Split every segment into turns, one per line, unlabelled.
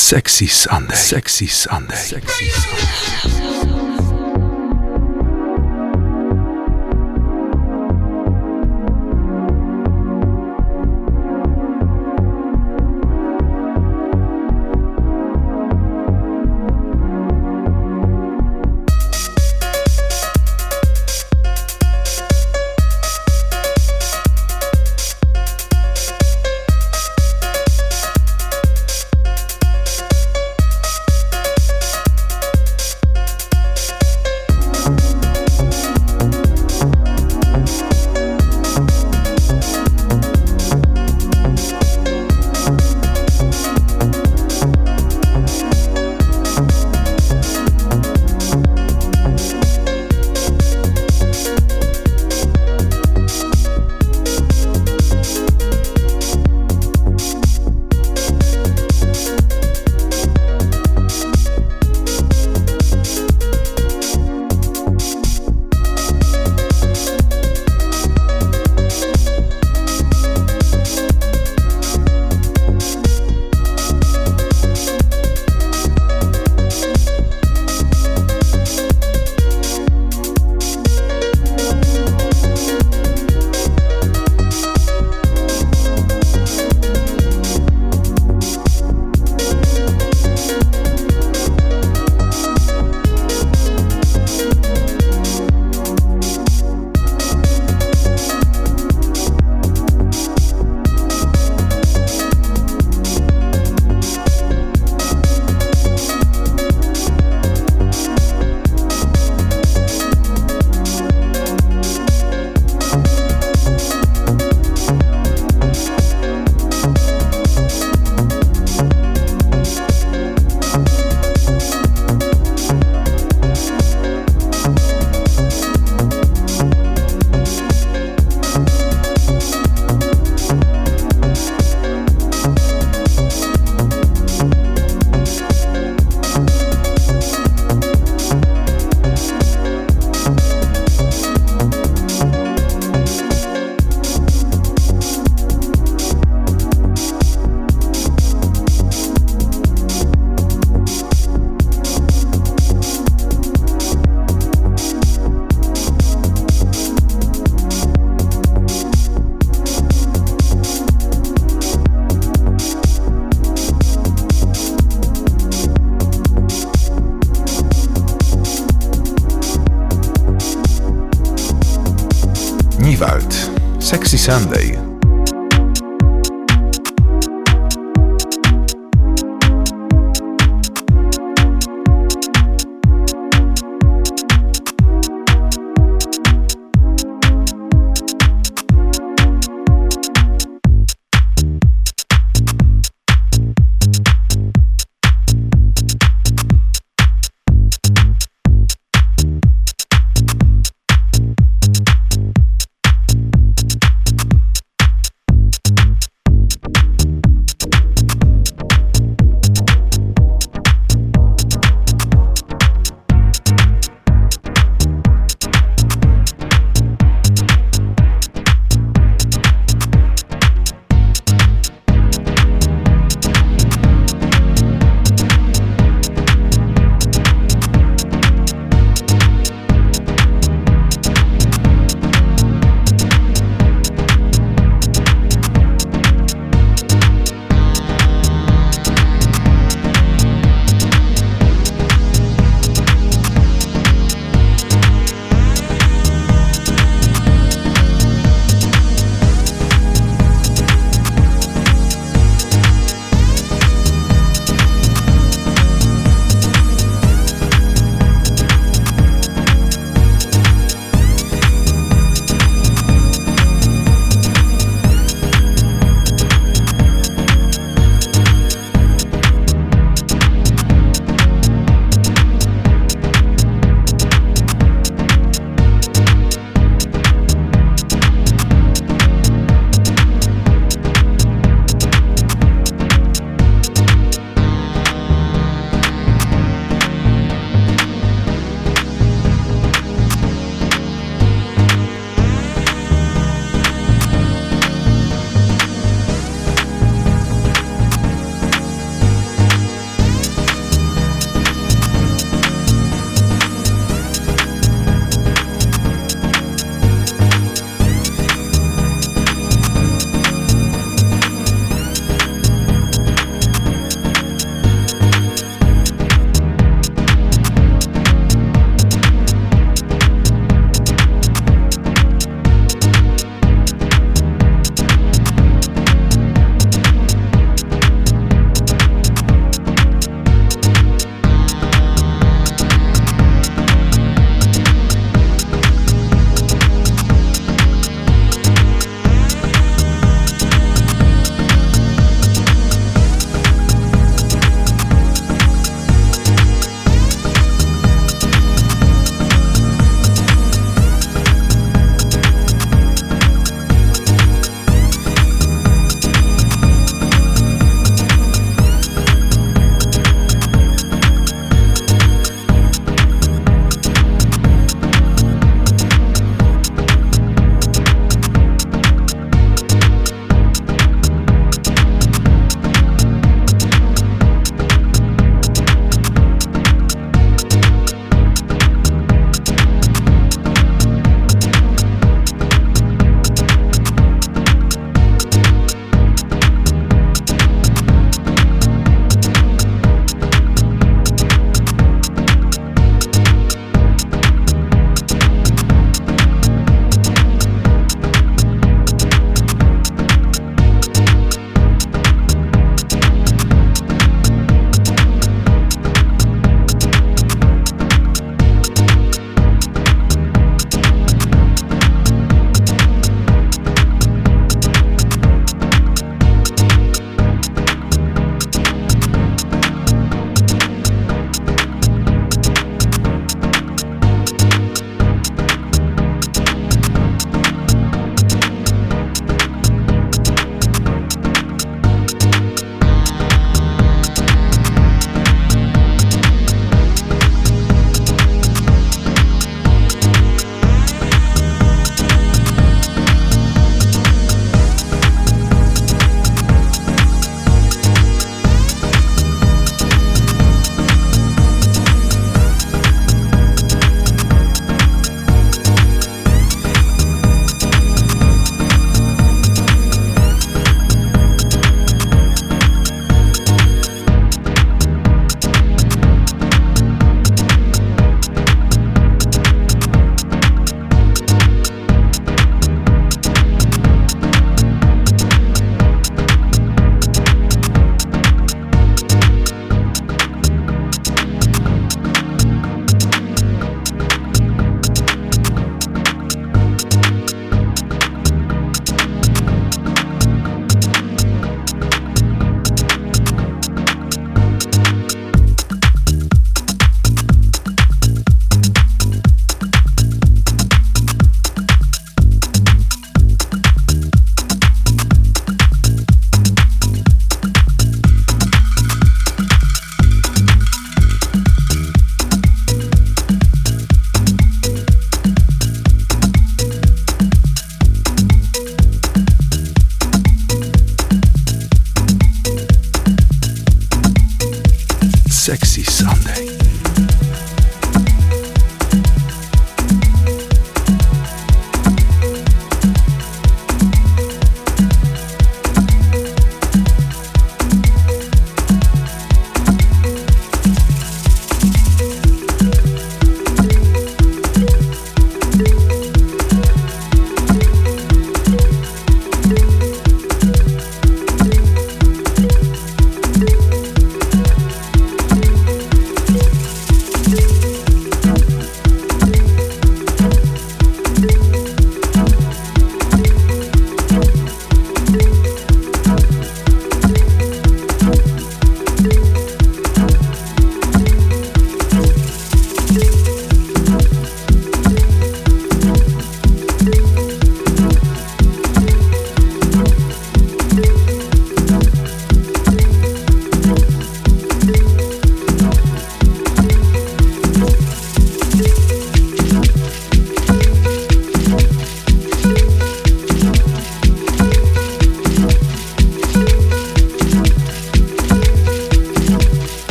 Sexy Sunday. Sexy Sunday. Sexy Sunday.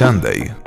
Sunday.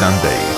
Sunday.